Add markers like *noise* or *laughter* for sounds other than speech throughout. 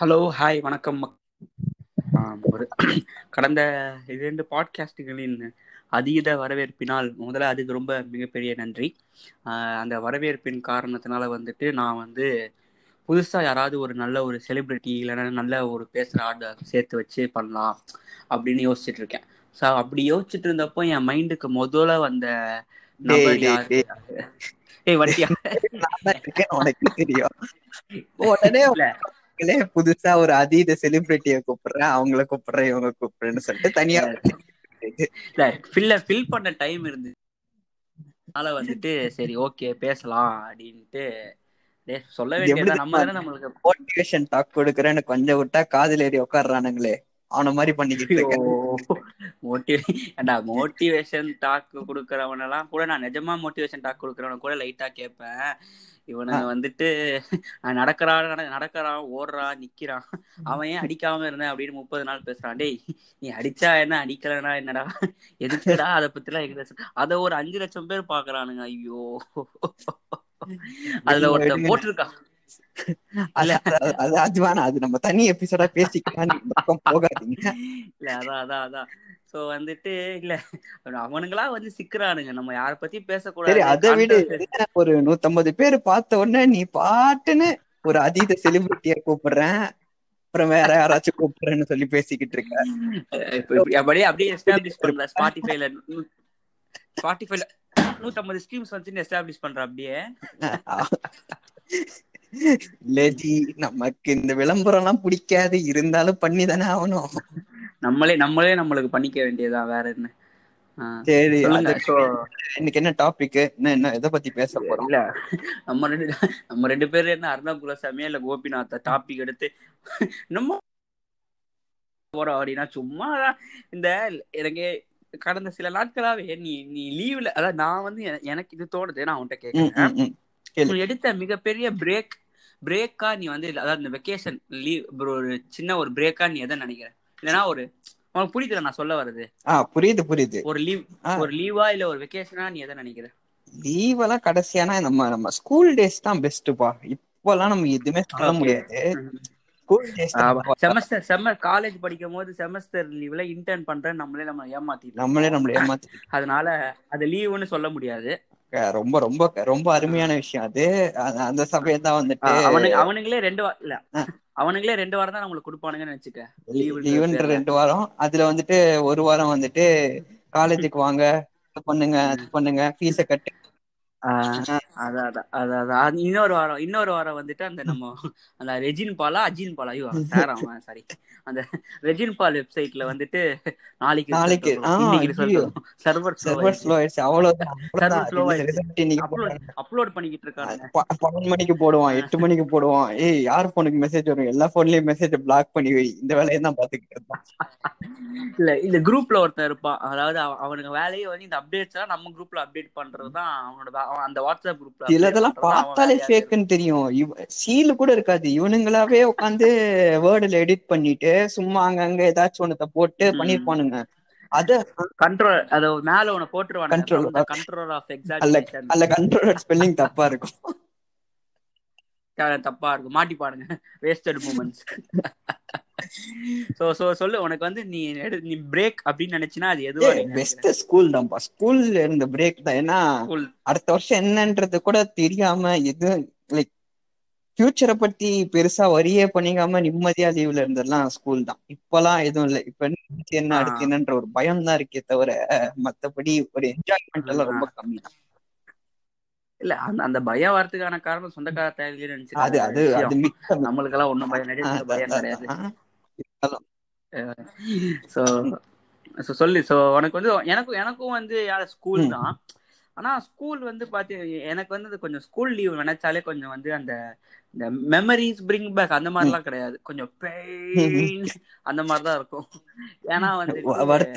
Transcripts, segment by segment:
Hello hi வணக்கம் ஒரு *clears throat* கடந்த இரண்டு பாட்காஸ்டுகளின் அதீத வரவேற்பினால் முதல்ல அதுக்கு ரொம்ப மிகப்பெரிய நன்றி. அந்த வரவேற்பின் காரணத்தினால வந்துட்டு நான் வந்து புதுசாக யாராவது ஒரு நல்ல ஒரு செலிபிரிட்டி இல்லைன்னா நல்ல ஒரு பேசுகிற ஆட சேர்த்து வச்சு பண்ணலாம் அப்படின்னு யோசிச்சுட்டு இருக்கேன். ஸோ அப்படி யோசிச்சுட்டு இருந்தப்போ என் மைண்டுக்கு முதல்ல வந்த நபர் யாரு? ஏய். *laughs* இருக்கேன் உனக்கு தெரியும். *laughs* உடனே உங்களே புதுசா ஒரு அதீத செலிபிரிட்டிய கூப்பிடுறேன். அவங்கள கூப்பிடுறேன் இவங்க கூப்பிடுறேன்னு சொல்லிட்டு தனியா ஃபில்ல ஃபில் பண்ண டைம் இருந்து அதனால வந்துட்டு சரி ஓகே பேசலாம் அப்படின்ட்டு. சொல்ல வேண்டியதா நம்ம நம்மளுக்கு மோட்டிவேஷன் டாக் கொடுக்குறேன்னு கொஞ்சம் விட்டா காதுல ஏறி உட்காடுறானுங்களே அவன மாதிரி பண்ணிக்கிட்டு இருக்கேன். மோட்டிவேஷன் டாக் கொடுக்கறவனெல்லாம் கூட நான் நிஜமா மோட்டிவேஷன் டாக் கொடுக்கறவன கூட லைட்டா கேட்பேன். இவனுங்க வந்துட்டு நடக்கிறான் நட- நடக்கறான் ஓடுறான் நிக்கிறான். அவன் ஏன் அடிக்காம இருந்தேன் அப்படின்னு முப்பது நாள் பேசுறான். டேய் நீ அடிச்சா என்ன அடிக்கலனா என்னடா? எதுக்குடா அதை பத்திலாம் எங்க அத ஒரு அஞ்சு லட்சம் பேர் பாக்குறானுங்க ஐயோ. அதுல ஒருத்தன். போட்டிருக்கான். அது அது- அது அது வேணாம் அது நம்ம தனி எபிசோடா பேசிக்கலாம் போகாதீங்க. இல்ல அதான் அதான் அதான். சோ வந்துட்டு இல்ல அவனுங்களா வந்து சிக்கிறானுங்க. நம்ம யார பத்தி பேசக்கூடாது. அதை விடு. ஒரு நூத்தம்பது பேர் பார்த்த உடனே நீ பாட்டுன்னு ஒரு அதீத செலிபிரிட்டிய கூப்பிடுறேன். அப்புறம் வேற யாராச்சும் கூப்பிடுறேன்னு சொல்லி பேசிக்கிட்டு இருக்க. இப்ப இப்படி அப்படியே அப்படியே எஸ்டாப்ளிஷ் பண்ற. ஸ்பாட்டிஃபைல ஸ்பாட்டிஃபைல நூத்தம்பது ஸ்கீம்ஸ் வந்து எஸ்டாப்ளிஷ் பண்ற அப்படியே. லேஜி நமக்கு இந்த விளம்பரம் எல்லாம் பிடிக்காது. இருந்தாலும் பண்ணி தானே ஆகணும். நம்மளே நம்மளே நம்மளுக்கு பண்ணிக்க வேண்டியதுதான். வேற என்ன? சரி இன்னைக்கு என்ன டாபிக் என்ன என்ன எதை பத்தி பேச போறோம்? இல்ல. நம்ம ரெண்டு நம்ம ரெண்டு பேரும் என்ன அர்ணவ் குலசாமியா இல்ல கோபிநாத்த டாபிக் எடுத்து நம்ம போறோம் அப்படின்னா சும்மா இந்த எனக்கு கடந்த சில நாட்களாவே நீ நீ லீவ்ல அதாவது நான் வந்து என- எனக்கு இது தோணுது நான் உன்கிட்ட ம், எடுத்த மிகப்பெரிய பிரேக் பிரேக்கா நீ வந்து அதாவது இந்த வெக்கேஷன் லீவ் ஒரு சின்ன ஒரு பிரேக்கா நீ எதை நினைக்கிற? இல்லைன்னா ஒரு உனக்கு புரியுதுல நான் சொல்ல வர்றது? ஆ புரியுது புரியுது. ஒரு லீவ். ஒரு லீவா இல்ல ஒரு வெக்கேஷனா நீ எதை நினைக்கிற? லீவ் எல்லாம் கடைசியானா நம்ம நம்ம ஸ்கூல் டேஸ் தான் பெஸ்ட்பா இப்பெல்லாம் நம்ம எதுவுமே சொல்ல. முடியாது. ஸ்கூல் டேஸ் செமஸ்டர் செம்ம காலேஜ் படிக்கும் போது செமஸ்டர் லீவ்ல இன்டர்ன் பண்றேன் நம்மளே நம்ம ஏமாத்திட்டு நம்மளே நம்மள ஏமாத்தி அதனால அது லீவுன்னு சொல்ல முடியாது. ரொம்ப ரொம்ப ரொம்ப அருமையான விஷயம் அது அந்த- சமயம் தான் வந்துட்டு அவனுங்களே ரெண்டு வாரம் இல்ல. அவனுங்களே ரெண்டு வாரம் தான் நம்மளுக்கு கொடுப்பானுங்கன்னு வச்சுக்க லீவுன்ற. ரெண்டு வாரம் அதுல வந்துட்டு ஒரு வாரம் வந்துட்டு காலேஜுக்கு வாங்க பண்ணுங்க பண்ணுங்க ஃபீஸ கட்டு அதான் அதான் அதான் அதான். அது இன்னொரு வாரம் இன்னொரு வாரம் வந்துட்டு அந்த நம்ம அந்த ரெஜின் பாலா அஜின் பாலா. ஐயோ சார் அவன் சாரி. அந்த ரெஜின் பால் வெப்சைட்ல வந்துட்டு நாளைக்கு நாளைக்கு. சர்வர் சர்வர் ஸ்லோ ஆயிடுச்சு. இன்னைக்கு அப்லோட் பண்ணிக்கிட்டு இருக்கானுங்க. ப- பன்னெண்டு மணிக்கு போடுவான் எட்டு மணிக்கு போடுவான். ஏய் யார் போனுக்கு மெசேஜ் வரும்? எல்லா போன்லயும் மெசேஜ் பிளாக் பண்ணி வை. இந்த வேலையை தான் பாத்துக்கிட்டு இருப்பான். இல்ல இந்த குரூப்ல ஒருத்தன் இருப்பான். அதாவது அவ- அவனுக்கு வேலையே வந்து இந்த அப்டேட்ஸ் எல்லாம் நம்ம குரூப்ல அப்டேட் பண்றதுதான் அவனோட அவன் அந்த வாட்ஸ்அப் குரூப்ல அவன் பார்த்தாலே. ஃபேக்குன்னு தெரியும். சீல் கூட இருக்காது. இவனுங்களாவே உட்காந்து வேர்டுல எடிட் பண்ணிட்டு சும்மா அங்கங்க ஏதாச்சும் ஒண்ணத்தை போட்டு. பண்ணிருப்பானுங்க. அத கண்ட்ரோல் அத மேல உன from the of- control of அல்ல கண்ட்ரோல் ஸ்பெல்லிங் தப்பா இருக்கும். தப்பா இருக்கும். மாட்டிப்பானுங்க. வேஸ்டட் மூமெண்ட்ஸ் *laughs* சோ சோ சொல்லு உனக்கு வந்து நீ நீ பிரேக் அப்படின்னு நினைச்சினா அது எதுவா நீ பெஸ்ட் ஸ்கூல் தான்ப்பா. ஸ்கூல்ல இருந்த பிரேக் தான். ஏன்னா. அடுத்த வருஷம் என்னன்றது கூட தெரியாம எது லைக் ஃபியூச்சரை பத்தி பெருசா வரியே பண்ணிக்காம நிம்மதியா லீவ்ல இருந்ததெல்லாம் ஸ்கூல் தான். இப்பெல்லாம் எதுவும் இல்லை. இப்ப என்ன. அடுத்து என்னன்ற ஒரு பயம் தான் இருக்கே தவிர மத்தபடி ஒரு என்ஜாய்மெண்ட் எல்லாம் ரொம்ப கம்மி தான். இல்ல அந்த அந்த பயம் வரதுக்கான காரணம் சொந்தக்கார தேவையில்லைன்னு அது அது அது நினைச்சு நம்மளுக்கு எல்லாம் ஒண்ணும் பயம் கிடையாது பயம் கிடையாது. சோ சோ சொல்லு சோ உனக்கு வந்து எனக்கும் எனக்கும் வந்து யார ஸ்கூல். தான். ஆனா ஸ்கூல் வந்து பாத்தி எனக்கு வந்து கொஞ்சம் ஸ்கூல் லீவ் நினைச்சாலே கொஞ்சம் வந்து அந்த இந்த மெமரிஸ் பிரிங் பேக் அந்த மாதிரிலாம் கிடையாது. கொஞ்சம் பெயின் அந்த மாதிரி தான் இருக்கும். ஏன்னா வந்து ஃபுல்லாவே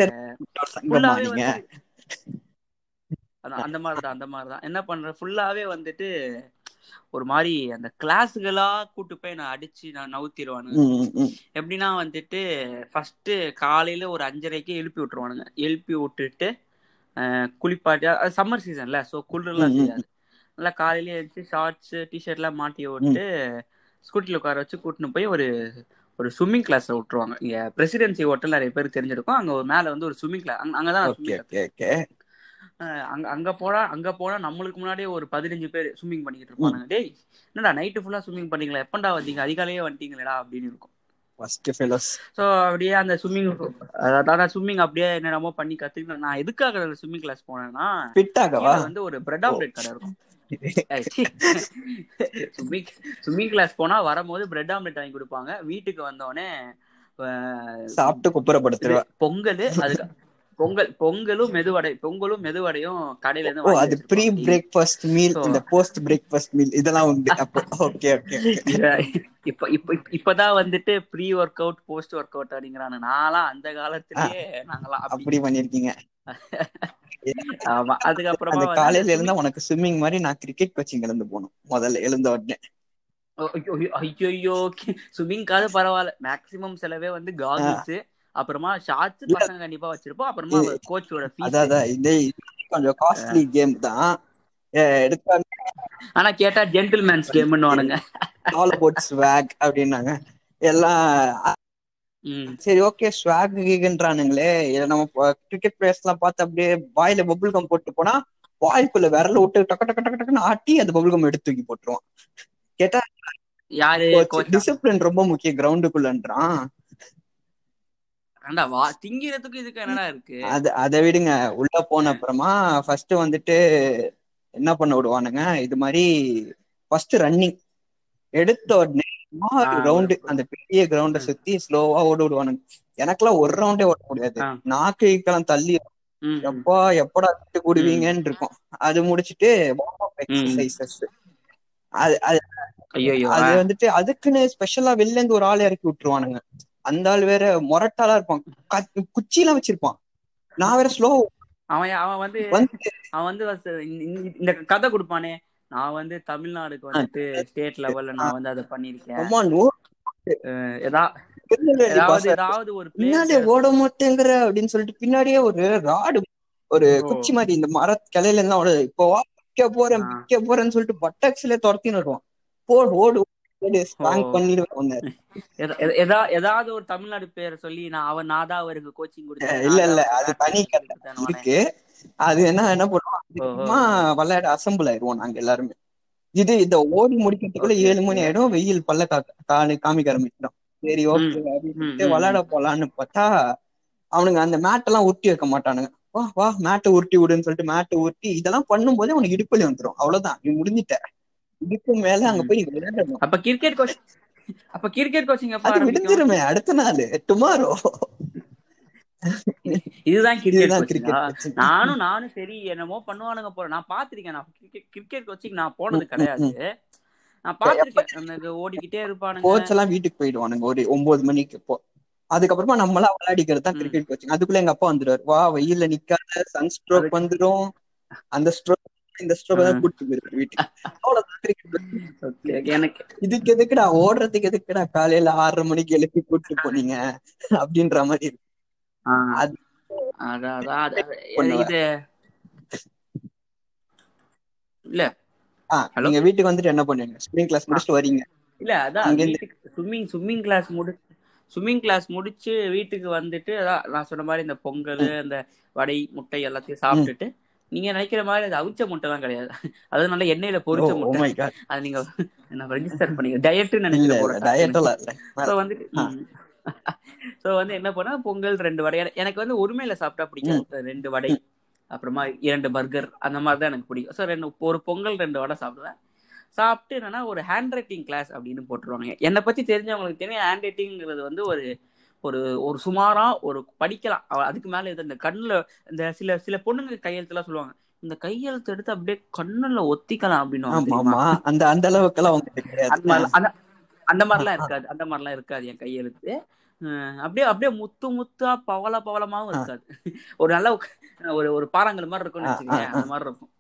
அந்த மாதிரி தான் அந்த மாதிரி தான் என்ன பண்ற? ஃபுல்லாவே வந்துட்டு ஒரு மாதிரி அந்த கிளாஸுகளா கூட்டு போய் நான் அடிச்சு நான் நவுத்திடுவானுங்க. எப்படின்னா வந்துட்டு ஃபர்ஸ்ட் காலையில ஒரு அஞ்சரைக்கே எழுப்பி விட்டுருவானுங்க. எழுப்பி விட்டுட்டு குளிப்பாட்டி சம்மர் சீசன்ல ஸோ குளிர்லாம் ம், ம், செய்யாது. நல்லா காலையில எழுந்துச்சு ஷார்ட்ஸ் டிஷர்ட்லாம் மாட்டி விட்டு ஸ்கூட்டியில் உட்கார வச்சு கூட்டின்னு போய் ஒரு ஒரு ஸ்விம்மிங் கிளாஸ்ல விட்டுருவாங்க. இங்க பிரசிடென்சி ஹோட்டல் நிறைய பேர் தெரிஞ்சிருக்கும். அங்க ஒரு மேல வந்து ஒரு ஸ்விம்மிங் கிளாஸ் அங்கதான் அங்க அங்க போனா அங்க போனா நம்மளுக்கு முன்னாடியே ஒரு பதினஞ்சு பேர் ஸ்விம்மிங் பண்ணிக்கிட்டு இருப்பானுங்க. டேய் என்னடா நைட்டு ஃபுல்லா ஸ்விம்மிங் பண்ணீங்களா எப்பண்டா வந்தீங்க? அதிகாலையே வந்துட்டீங்களேடா அப்படின்னு இருக்கும். ஸோ அப்படியே அந்த ஸ்விம்மிங் அதான் ஸ்விம்மிங் அப்படியே என்னென்னமோ பண்ணி கத்துக்கிட்டேன் நான் எதுக்காக ஸ்விம்மிங் கிளாஸ் போனேன்னா வந்து ஒரு பிரெட் ஆம்லெட் கடை இருக்கும். ஸ்விம்மிங் ஸ்விம்மிங் கிளாஸ் போனா வரும்போது பிரெட் ஆம்லெட் வாங்கி கொடுப்பாங்க. வீட்டுக்கு வந்தோடனே சாப்பிட்டு குப்புறப்படுத்துருவா. பொங்கல் அதுக்கு பொங்கல் பொங்கலும் மெதுவடை பொங்கலும் மெதுவடையும் கடையில இருந்து அது ப்ரீ. பிரேக்ஃபாஸ்ட் மீல் இந்த போஸ்ட் பிரேக்ஃபாஸ்ட் மீல் இதெல்லாம் உண்டு அப்போ ஓகே ஓகே இப்ப இப்ப இப்ப- இப்பதான் வந்துட்டு pre workout post workout அப்படிங்கிறாங்க நான்லாம் அந்த காலத்திலேயே நாங்களாம் அப்படி பண்ணிருக்கீங்க ஆமா அதுக்கப்புறமா காலையில இருந்தா உனக்கு ஸ்விம்மிங் மாதிரி நான் கிரிக்கெட் கோச்சிங் இழந்து போகணும் முதல்ல எழுந்த உடனே ஐயோ ஐயோ ஸ்விம்மிங்காவது பரவாயில்ல மேக்ஸிமம் செலவே வந்து காகிள்ஸ் அப்புறமா ஷார்ட்ஸ் பசங்க கண்டிப்பா வச்சிருப்போம். அப்புறமா கோச்சோட ஃபீஸ் அதான் இதே கொஞ்சம் காஸ்ட்லி கேம் தான். அஹ் எடுத்தா ஆனா கேட்டா ஜென்டில்மேன்ஸ் கேம்னு வானுங்க ஆல் அபவுட் ஸ்வாக் அப்படின்னாங்க. எல்லாம் சரி ஓகே ஸ்வாக் கீகன்றானுங்களே இதை நம்ம கிரிக்கெட் பிளேயர்ஸ் எல்லாம் பார்த்து அப்படியே வாயில பபுள் கம் போட்டு போனா வாய்க்குள்ள விரல விட்டு டக்கு டக்கு டக்கு டக்குன்னு ஆட்டி அந்த பபுள் கம் எடுத்து தூக்கி போட்டுருவான். கேட்டா யாரு டிசிப்ளின் ரொம்ப முக்கியம் கிரவுண்டுக்குள்ளன்றான் ஏண்டா வா திங்கிறதுக்கு இதுக்கு என்னடா இருக்கு? அது அதை விடுங்க. உள்ள போன அப்புறமா ஃபர்ஸ்ட் வந்துட்டு என்ன பண்ண விடுவானுங்க? இது மாதிரி ஃபர்ஸ்ட் ரன்னிங் எடுத்த உடனே ரவுண்டு அந்த பெரிய கிரவுண்ட. சுத்தி ஸ்லோவா ஓட விடுவானுங்க. எனக்கெல்லாம் ஒரு ரவுண்டே ஓட முடியாது. ஆ. நாக்குக்கெல்லாம் தள்ளி. எப்பா எப்படா விட்டு கூடுவீங்கன்னு இருக்கும். அது முடிச்சிட்டு எக்ஸசைசஸ் அது அது வந்துட்டு அதுக்குன்னு ஸ்பெஷலா வெளில இருந்து ஒரு ஆள் இறக்கி விட்டுருவானுங்க. அந்த ஆள் வேற முரட்டாளா இருப்பான். க- குச்சிலாம் வச்சிருப்பான். நான் வேற ஸ்லோ அவன் அவன் வந்து அவன் வந்து இந்த- கதை கொடுப்பானே. நான் வந்து தமிழ்நாடுக்கு வந்துட்டு ஸ்டேட் லெவல்ல நான் வந்து அதை பண்ணிருக்கேன் ஏதாவது ஒரு பிளேயர் ஓட மாட்டேங்கிற அப்படின்னு சொல்லிட்டு பின்னாடியே ஒரு ராடு ஒரு. குச்சி மாதிரி இந்த மர கிளையில இருந்தா இப்போ வா பிக்க போறேன். பிக்க போறேன்னு சொல்லிட்டு பட்டாக்ஸ்ல துரத்தின்னு வருவான். போடு ஓடு. ஏதாவது ஒரு தமிழ்நாடு பேரை சொல்லி நான் அவன் நான் தான் அவருக்கு கோச்சிங் கொடுத்தேன். இல்ல, இல்ல, அது தனி கதை. இருக்கு அது என்ன என்ன பண்ணுவோம்? விளையாட அசம்பிள் ஆயிடுவோம் நாங்க எல்லாருமே. இது இத ஓடி முடிக்கிறதுக்குள்ள ஏழு மணி. ஆயிடும் வெயில் பல்ல கா- காணி காமிக்க ஆரம்பிச்சிடும். சரி ஓகே விளையாட போலான்னு பார்த்தா அவனுங்க அந்த மேட் எல்லாம் உருட்டி வைக்க மாட்டானுங்க. வா வா மேட்டை உருட்டி விடுன்னு சொல்லிட்டு மேட்டை உருட்டி இதெல்லாம் பண்ணும்போதே உனக்கு இடுப்புல வந்துரும். அவ்வளவுதான். நீ முடிஞ்சிட்ட. இடுப்பு மேல அங்க போய் விளையாடணும். அப்ப கிரிக்கெட் கோச் அப்ப கிரிக்கெட் கோச்சிங் அது விடுஞ்சிருமே அடுத்த நாள். டுமாரோ இதுதான் கிரிக்கெட் நானும் நானும் சரி என்னமோ பண்ணுவானுங்க போறேன் நான் பாத்திருக்கேன் நான் கிரிக்கெட் கிரிக்கெட் கோச்சிங் நான் போனது கிடையாது. நான் பாத்திருக்கேன் ஓடிக்கிட்டே இருப்பானுங்க. கோச் எல்லாம் வீட்டுக்கு போயிடுவானுங்க. ஒரு ஒன்பது மணிக்கு போ. அதுக்கப்புறமா நம்மளா விளையாடிக்கிறது தான். கிரிக்கெட் கோச்சிங் அதுக்குள்ள எங்க அப்பா வந்துருவாரு. வா வெயில்ல நிக்காத சன் ஸ்ட்ரோக் வந்துரும். அந்த ஸ்ட்ரோக் இந்த ஸ்ட்ரோக் தான் ம். கூட்டிட்டு போயிருவாரு வீட்டுக்கு. *laughs* எனக்கு இதுக்கு எதுக்குடா ஓடுறதுக்கு எதுக்குடா? காலையில ஆறரை மணிக்கு எழுப்பி கூட்டிட்டு போனீங்க அப்படின்ற மாதிரி. *laughs* இது. இல்ல? நீங்க வீட்டுக்கு வந்துட்டு என்ன பண்ணுவீங்க? ஸ்விமிங் கிளாஸ் முடிச்சுட்டு வரீங்க. இல்ல அதான் ஸ்விம்மிங் ஸ்விம்மிங் கிளாஸ் முடி ஸ்விம்மிங் கிளாஸ் முடிச்சு வீட்டுக்கு வந்துட்டு நான் சொன்ன மாதிரி இந்த பொங்கல் அந்த வடை முட்டை எல்லாத்தையும் சாப்பிட்டுட்டு நீங்க நினைக்கிற மாதிரி அது அவிச்ச முட்டை எல்லாம் கிடையாது. அது நல்ல எண்ணெயில பொரிச்ச ஓ முட்டை. அது நீங்க ரெஜிஸ்டர் பண்ணிக்க. டயட்னு இல்ல நினைக்கிற இல்ல போற டயட் எல்லாம் இல்ல. ஸோ வந்துட்டு ஸோ வந்து என்ன பண்ணா பொங்கல் ரெண்டு வடை. எனக்கு- வந்து ஒருமையில சாப்பிட்டா பிடிக்காது ரெண்டு வடை அப்புறமா இரண்டு பர்கர் அந்த மாதிரி தான் எனக்கு பிடிக்கும். ஸோ ரெண்டு ஒரு பொங்கல் ரெண்டு வடை சாப்பிடுவேன். சாப்பிட்டு என்னன்னா ஒரு ஹேண்ட் ரைட்டிங் கிளாஸ் அப்படின்னு போட்டுருவாங்க என்னை பத்தி தெரிஞ்சவங்களுக்கு தெரியும் ஹேண்ட் ரைட்டிங்கிறது வந்து ஒரு ஒரு ஒரு சுமாரா ஒரு படிக்கலாம். அதுக்கு மேல இது இந்த கண்ணுல இந்த சில சில பொண்ணுங்க கையெழுத்துலாம் சொல்லுவாங்க. இந்த கையெழுத்து எடுத்து அப்படியே கண்ணுல ஒத்திக்கலாம் அப்படின்னு அந்த அந்த அளவுக்கு எல்லாம் உங்களுக்கு கிடையாது. அந்த மாதிரிலாம் இருக்காது. அந்த மாதிரிலாம் இருக்காது என் கையெழுத்து. அப்படியே அப்படியே முத்து முத்தா பவள பவளமாவும் இருக்காது. ஒரு நல்ல ஒரு ஒரு பாறாங்கல் மாதிரி இருக்கும்னு வச்சுக்கோங்க. அந்த மாதிரி இருக்கும்.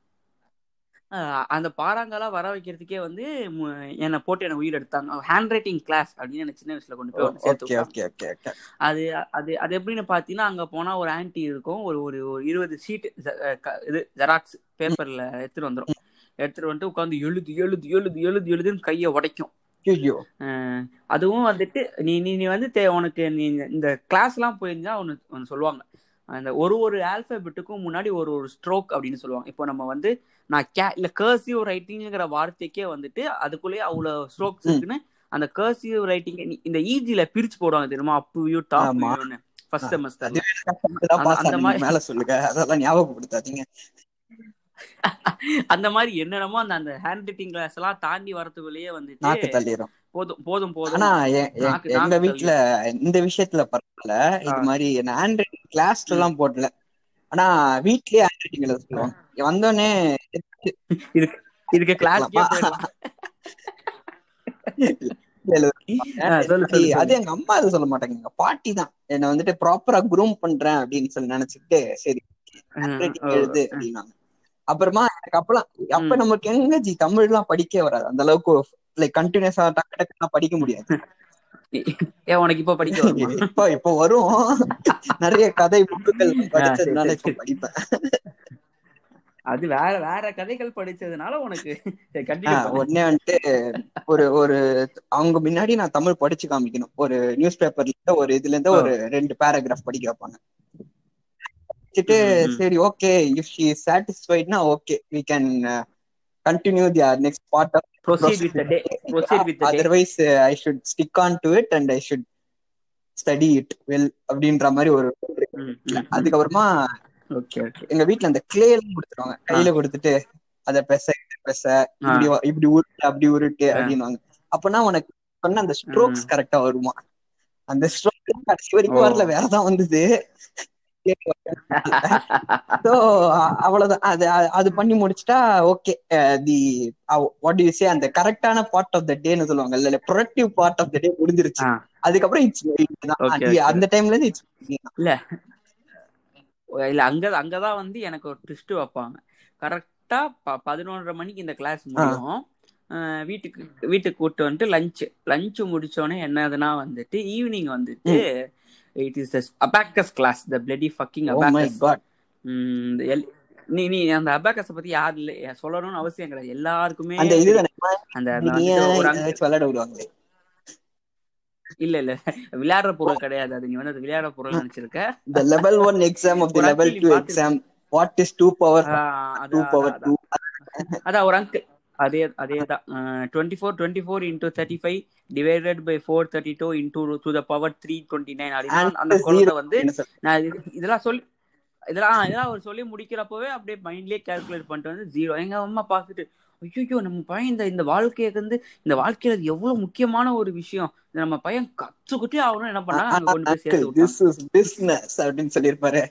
அந்த பாறாங்கலா வர வைக்கிறதுக்கே வந்து என்னை போட்டு என்னை உயிர் எடுத்தாங்க ஹேண்ட் ரைட்டிங் கிளாஸ் அப்படின்னு எனக்கு சின்ன வயசுல கொண்டு போய் சேர்த்து அது அது அது எப்படின்னு பாத்தீங்கன்னா அங்க போனா ஒரு ஆன்ட்டி இருக்கும். ஒரு ஒரு ஒரு இருபது ஷீட் இது ஜெராக்ஸ் பேப்பர்ல எடுத்துட்டு வந்துரும். எடுத்துட்டு வந்துட்டு உட்காந்து எழுது எழுது எழுது எழுது எழுதுன்னு கையை உடைக்கும். அதுவும் வந்துட்டு நீ நீ நீ வந்து உனக்கு நீ இந்த- இந்த கிளாஸ்லாம் போயிருந்தா ஒன்று ஒன்று சொல்லுவாங்க. அந்த ஒரு ஒரு ஆல்பபெட்டுக்கும் முன்னாடி ஒரு ஒரு ஸ்ட்ரோக் அப்படின்னு சொல்லுவாங்க. இப்போ நம்ம வந்து நான் கே இல்ல கர்சிவ் ரைட்டிங்கிற வார்த்தைக்கே வந்துட்டு அதுக்குள்ளேயே அவ்வளோ ஸ்ட்ரோக்ஸ். இருக்குன்னு அந்த கர்சிவ் ரைட்டிங் இந்த ஈஜில பிரிச்சு போடுவாங்க தெரியுமா? அப் யூ டாப் ஃபர்ஸ்ட் கஷ்டப்பட்டுதான் அந்த-. மாதிரி- மேல சொல்லுங்க. அதெல்லாம் ஞாபகப்படுத்தாதீங்க. அந்த மாதிரி என்னென்னமோ அந்த அந்த ஹேண்ட் ரைட்டிங் கிளாஸ் எல்லாம் தாண்டி வரதுக்குள்ளேயே நாக்கு வந்துட்டு தள்ளிடும் போதும் போதும் போதும். ஆனா நாக்கு- எங்க நாக்கு வீட்ல இந்த விஷயத்துல பரவாயில்ல. இது. மாதிரி ஹேண்ட் ரைட்டிங் கிளாஸ்ல எல்லாம் போடல. ஆனா வீட்லயே ஹேண்ட் ரைட்டிங் எழுத சொல்லுவாங்க வந்தோடனே இதுக்கு இதுக்கு சொல்லு, அது. எங்க அம்மா அது சொல்ல மாட்டாங்க. எங்க பாட்டி தான். என்ன வந்துட்டு ப்ராப்பரா குரூம் பண்றேன் அப்படின்னு சொல்லி நினைச்சுட்டு சரி எழுது அப்படின்னாங்க. அப்புறமா எனக்கு அப்பெல்லாம் அப்ப. நமக்கு எங்க ஜி? தமிழ் எல்லாம் படிக்கவே வராது. அந்த அளவுக்கு லைக் கண்டினியூஸா டக்கு டக்குலாம் படிக்க முடியாது. *laughs* ஏன் உனக்கு இப்ப படிக்க *laughs* இப்ப இப்ப வரும். நிறைய கதை புக்குகள் படிச்சதுனால இப்ப. படிப்பேன். அது வேற வேற கதைகள் படிச்சதுனால உனக்கு *laughs* உடனே வந்துட்டு ஒரு ஒரு அவங்க முன்னாடி நான் தமிழ் படிச்சு காமிக்கணும். ஒரு நியூஸ் பேப்பர்ல ஒரு இதுல இருந்து ஒரு ரெண்டு பேராகிராஃப் படிக்க வைப்பாங்க. வச்சுட்டு. சரி okay if she சாட்டிஸ்ஃபைட்னா okay we can continue the next part of proceed with with I should stick on to it and I should study it well அப்படின்ற மாதிரி ஒரு அதுக்கப்புறமா ஓகே ஓகே எங்க வீட்ல அந்த கிளே எல்லாம் கொடுத்துருவாங்க. கையில கொடுத்துட்டு அத பெச இத பெச இப்படி இப்படி உருட்டு அப்படி உருட்டு ஆ. அப்படின்னுவாங்க. அப்பனா உனக்கு சொன்ன அந்த ஸ்ட்ரோக்ஸ். கரெக்டா வருமா? அந்த ஸ்ட்ரோக் கடைசி வரைக்கும். வரல வேறதான் வந்தது? சோ அவ்வளவுதான். அது அது- பண்ணி முடிச்சிட்டா okay the what you say அந்த கரெக்டான பார்ட் ஆஃப் த டேன்னு சொல்லுவாங்க. இல்ல productive part of the day முடிஞ்சிருச்சு. அதுக்கப்புறம் இட்ஸ். அந்த டைம்ல இருந்து இட்ஸ் இல்ல. அங்க அங்கதான் வந்து எனக்கு ஒரு ட்விஸ்ட் வைப்பாங்க. கரெக்டா பதினொன்றரை மணிக்கு இந்த கிளாஸ் முடியும். வீட்டுக்கு வீட்டுக்கு கூட்டு வந்துட்டு லஞ்ச் லஞ்ச் முடிச்சோடனே என்னதுன்னா வந்துட்டு ஈவினிங் வந்துட்டு it is abacus class the bloody fucking oh my abacus God நீ நீ அந்த அபாக்கஸ பத்தி யாரு இல்ல சொல்லணும்னு அவசியம் கிடையாது. எல்லாருக்குமே அந்த இது. அந்த விளையாட இல்ல இல்ல. விளையாடுற பொருள் கிடையாது. அது நீ வந்து அது விளையாடுற பொருள் நினைச்சிருக்க. The level 1 exam of the ஒரு level uncle 2 பார்த்து- exam. What is 2 power? ஆஹ் அது 2 power அதான், 2 அதான். அதான் ஒரு அங்கு அதே அதே தான். Twenty four twenty four into thirty five divided by four thirty two into to the power three twenty nine அப்படின்னு அந்த குழந்தை வந்து? நான் இது- இதெல்லாம் சொல்லி இதெல்லாம் இதெல்லாம் அவர் சொல்லி முடிக்கிறப்பவே அப்படியே மைண்ட்லயே கால்குலேட் பண்ணிட்டு வந்து ஜீரோ எங்க அம்மா பார்த்துட்டு ஐயோ நம்ம பையன் இந்த இந்த வாழ்க்கையை வந்து இந்த வாழ்க்கையில எவ்வளவு முக்கியமான ஒரு விஷயம். நம்ம பையன் கத்துக்கிட்டே ஆகணும் என்ன பண்ணாங்க அங்க கொண்டு போய் சேர்த்து அப்படின்னு சொல்லியிருப்பாரு.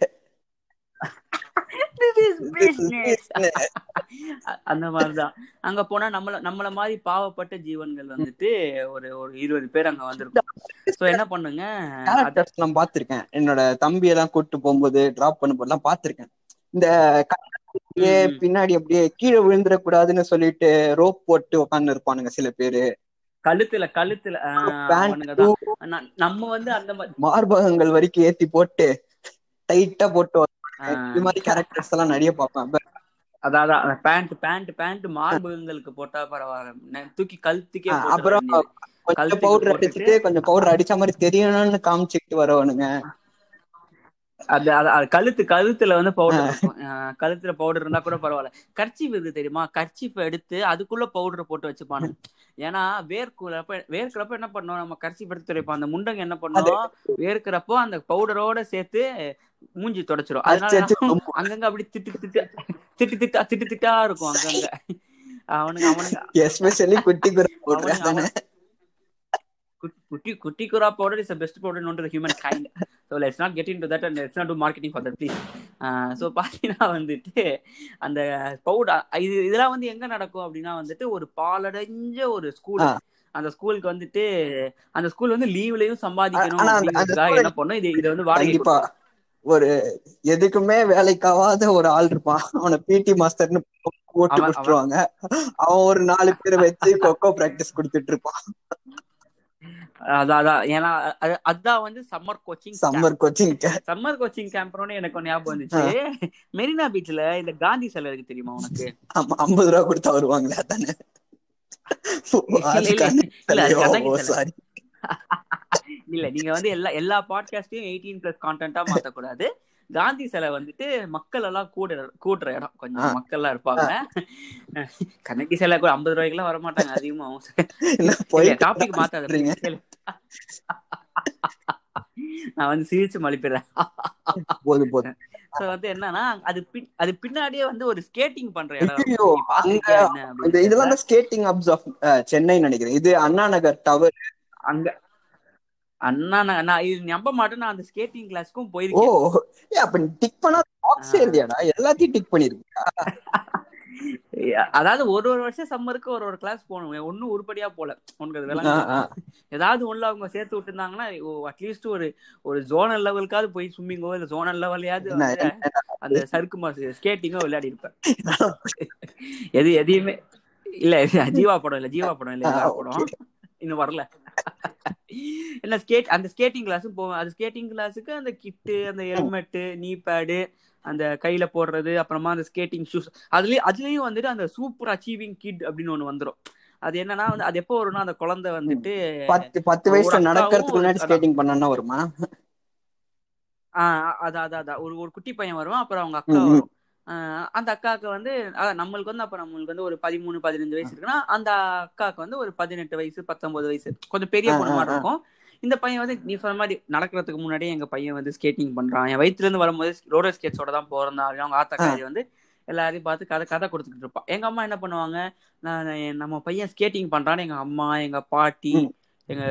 *laughs* அந்த மாதிரிதான். அங்க போனா நம்மள நம்மள மாதிரி பாவப்பட்ட ஜீவன்கள் வந்துட்டு ஒரு ஒரு இருபது பேர் அங்க வந்திருக்கும். சோ என்ன பண்ணுங்க? எல்லாம் பாத்திருக்கேன் என்னோட தம்பி எல்லாம் கூட்டு போகும்போது டிராப் பண்ணும்போது எல்லாம் பாத்திருக்கேன் இந்த. பின்னாடி அப்படியே கீழே விழுந்துடக்கூடாதுன்னு சொல்லிட்டு ரோப் போட்டு உட்கார்ந்து இருப்பானுங்க சில பேரு. கழுத்துல கழுத்துல நம்ம வந்து அந்த மாதிரி மார்பகங்கள் வரைக்கும் ஏத்தி போட்டு டைட்டா போட்டு இது மாதிரி கேரக்டர்ஸ் எல்லாம் நிறைய பார்ப்பேன். அதான் பேண்ட் பேண்ட் பேண்ட் மார்பகங்களுக்கு போட்டா பரவாயில்ல. தூக்கி கழுத்துக்கே அப்புறம் கொஞ்சம் பவுடர் அடிச்சுட்டு கொஞ்சம் பவுடர் அடிச்ச மாதிரி தெரியணும்னு காமிச்சிட்டு வரவனுங்க. அது அது கழுத்து கழுத்துல வந்து பவுடர் கழுத்துல பவுடர் இருந்தா கூட பரவாயில்ல. கர்ச்சீஃப் இது தெரியுமா? கர்ச்சீஃப் எடுத்து அதுக்குள்ள பவுடர் போட்டு வச்சுப்பானு. ஏன்னா வேர்க்குறப்ப வேர்க்கிறப்ப என்ன பண்ணோம்? நம்ம கர்ச்சீஃப் எடுத்து துடைப்போம். அந்த முண்டங்க என்ன பண்ணோம்? வேர்க்கிறப்போ அந்த பவுடரோட சேர்த்து மூஞ்சி தொடச்சிரும். அதனால? அங்கங்க அப்படி திட்டு திட்டு திட்டு திட்டா திட்டு திட்டா இருக்கும் அங்கங்க. அவனுங்க அவனுங்க. எஸ்பெஷலி குட்டி குட்டி Cuticura powder is best powder known to humankind so let's not get into that and let's not do marketing for that please so பார்த்தீங்கன்னா வந்துட்டு அந்த பவுடர் இது இதெல்லாம் வந்து எங்க நடக்கும் அப்படின்னா வந்துட்டு ஒரு பாலடைஞ்ச ஒரு ஸ்கூல். அந்த ஸ்கூலுக்கு வந்துட்டு அந்த ஸ்கூல் வந்து லீவ்லயும் சம்பாதிக்கணும் என்ன பண்ணும் இது இதை வந்து வாடகை ஒரு எதுக்குமே வேலைக்காவாத ஒரு ஆள் இருப்பான். அவனை பிடி மாஸ்டர்னு போட்டு விட்டுருவாங்க. அவன் ஒரு நாலு பேரை வச்சு கொக்கோ பிராக்டிஸ் கொடுத்துட்டு இருப்பான். அதான் அதான். ஏன்னா அது- அதான் வந்து summer coaching summer coaching summer coaching கேம்ப்னு எனக்கு ஞாபகம் வந்துச்சு. மெரினா பீச்ல இந்த காந்தி சிலை இருக்கு தெரியுமா உனக்கு? ஆமா ஐம்பது ரூபா கொடுத்தா வருவாங்களே அது *laughs* இல்ல, நீங்க வந்து எல்லா எல்லா பாட்காஸ்டையும் எயிட்டீன் பிளஸ் கான்டென்ட்டா மாத்தக்கூடாது. காந்தி சிலை வந்துட்டு மக்கள் எல்லாம் கூட கூடுற இடம். கொஞ்சம். மக்கள் எல்லாம் இருப்பாங்க. *laughs* கண்ணகி சிலை கூட ஐம்பது ரூபாய்க்குலாம் வர மாட்டாங்க அதிகமா என்ன போயிட்டு டாபிக் மாத்தாத சொல்றீங்க? please. கேளு. நான் வந்து சிரிச்சு மலிப்பிடுறேன். போதும் போதும் சோ வந்து என்னன்னா அது பின் அது பின்னாடியே வந்து ஒரு ஸ்கேட்டிங் பண்ற இடம். இதெல்லாம் ஸ்கேட்டிங் அப்ஸ் ஆஃப் சென்னை நினைக்கிறேன். இது அண்ணா நகர் டவர் அங்க அண்ணா நான் இது நம்ப மாட்டேன். நான் அந்த ஸ்கேட்டிங் கிளாஸ்க்கும் ஓ போயிருக்கேன். ஏ அப்ப டிக் பண்ணா பாக்ஸே இல்லையாடா? எல்லாத்தையும் டிக் பண்ணிருக்கு அதாவது ஒரு ஒரு வருஷம் சம்மருக்கு ஒரு ஒரு கிளாஸ் போகணும் ஒன்னும் உருப்படியா போல. உனக்கு அது விளங்க ஏதாவது ஒண்ணுல அவங்க சேர்த்து விட்டுருந்தாங்கன்னா அட்லீஸ்ட் ஒரு ஒரு ஜோனல் லெவலுக்காவது போய் ஸ்விம்மிங்கோ இல்ல ஜோனல் லெவலையாவது அந்த சறுக்கு மாசு ஸ்கேட்டிங்கோ விளையாடி இருப்பேன். *laughs* எது எதையுமே இல்ல ஜீவா படம் இல்ல ஜீவா படம் இல்ல படம். இன்னும் வரல. என்ன ஸ்கேட் அந்த ஸ்கேட்டிங் கிளாஸும் போவேன். அது ஸ்கேட்டிங் கிளாஸுக்கு அந்த கிட்டு அந்த ஹெல்மெட்டு நீ பேடு அந்த கையில போடுறது அப்புறமா அந்த ஸ்கேட்டிங் ஷூஸ் அதுலயும் அதுலயும் வந்துட்டு அந்த சூப்பர் அச்சீவிங் கிட் அப்படின்னு ஒண்ணு வந்துரும். அது என்னன்னா வந்து அது எப்போ வரும்னா அந்த குழந்தை வந்துட்டு பத்து பத்து வயசுல நடக்கிறதுக்கு முன்னாடி ஸ்கேட்டிங் பண்ணா வருமா? ஆஹ் அதான் அதான் ஒரு ஒரு குட்டி பையன் வருவான் அப்புறம் அவங்க அக்கா வரும். அந்த அக்காவுக்கு வந்து அதான் நம்மளுக்கு வந்து அப்ப நம்மளுக்கு வந்து ஒரு பதிமூணு பதினஞ்சு வயசு இருக்குன்னா அந்த அக்காவுக்கு வந்து ஒரு பதினெட்டு வயசு பத்தொன்பது வயசு கொஞ்சம் பெரிய பொண்ணு மாதிரி இருக்கும். இந்த பையன் வந்து நீ சொன்ன மாதிரி நடக்கிறதுக்கு முன்னாடியே எங்க பையன் வந்து ஸ்கேட்டிங் பண்றான். என் வயிற்றுல இருந்து வரும்போது ரோலர் ஸ்கேட்ஸோட தான் அப்படின்னு அவங்க ஆத்தா காரி வந்து எல்லாரையும் பார்த்து கதை கதை கொடுத்துக்கிட்டு இருப்பான் எங்க அம்மா என்ன பண்ணுவாங்க நான் நம்ம பையன் ஸ்கேட்டிங் பண்றான்னு எங்க அம்மா எங்க பாட்டி எங்க